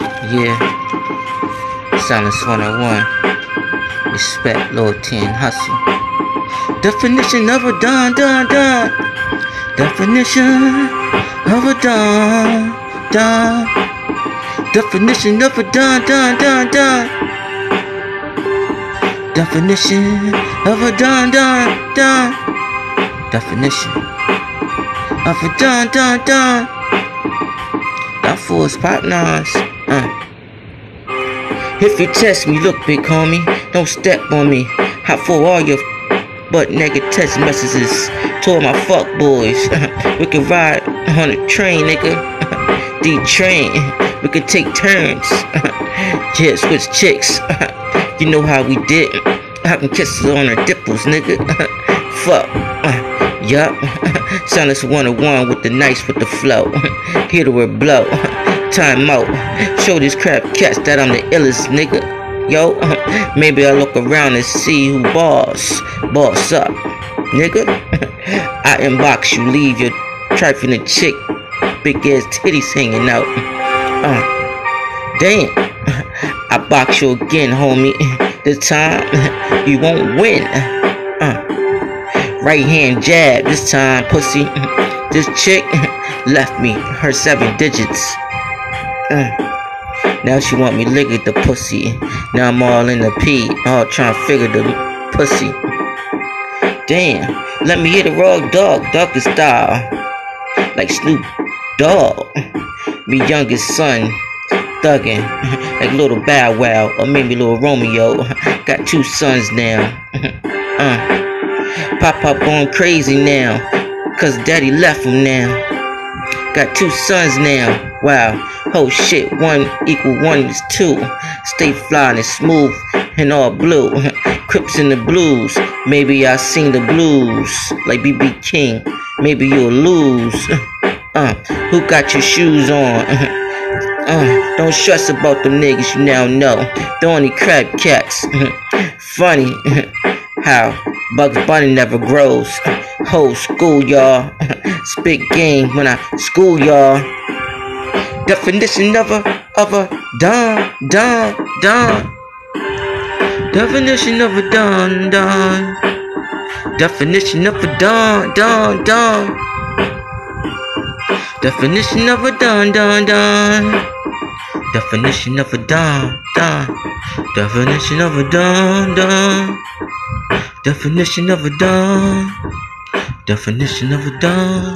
Yeah. Silence 101. Respect, Lord 10, hustle. Definition of a don, don, don. Definition of a don, don. Definition of a don, don, don, don. Definition of a don, don, don. Definition of a don, don, don. That fool's pop nines. Uh. If you test me, look, big homie, don't step on me. Hot for all your butt naked text messages to all my fuck boys. we can ride on a train, nigga. D train. We can take turns. yeah, switch chicks. you know how we did. Having kisses on her dipples, nigga. fuck. yup. Silence 101 with the nice with the flow. Hear the word blow. Time out. Show these crap cats that I'm the illest nigga. Yo, maybe I look around and see who boss. Boss up. Nigga. I inbox you, leave your trifling chick. Big ass titties hanging out. Uh, damn. I box you again, homie. This time, you won't win. Uh, right hand jab, this time, pussy. This chick left me her seven digits. Uh, now she want me lick at the pussy. Now I'm all in the pee, all trying to figure the pussy. Damn, let me hit a raw dog, doggy style. Like Snoop Dogg. Me youngest son, thuggin'. like little Bow Wow, or maybe little Romeo. Got two sons now. uh, Pop Pop going crazy now. Cause daddy left him now. Got two sons now. Wow. Oh shit, one equal one is two. Stay flying and smooth and all blue. Crips in the blues. Maybe I sing the blues like BB King. Maybe you'll lose. Uh, who got your shoes on? Uh, don't stress about them niggas you now know. The only crab cats. Funny how Bugs Bunny never grows. Whole school, y'all. Spit game when I school, y'all. Definition of a of a don don don. Definition of a don don. Definition of a don don don. Definition of a don don don. Definition of a don don. Definition of a don don. Definition of a don. Definition of a don.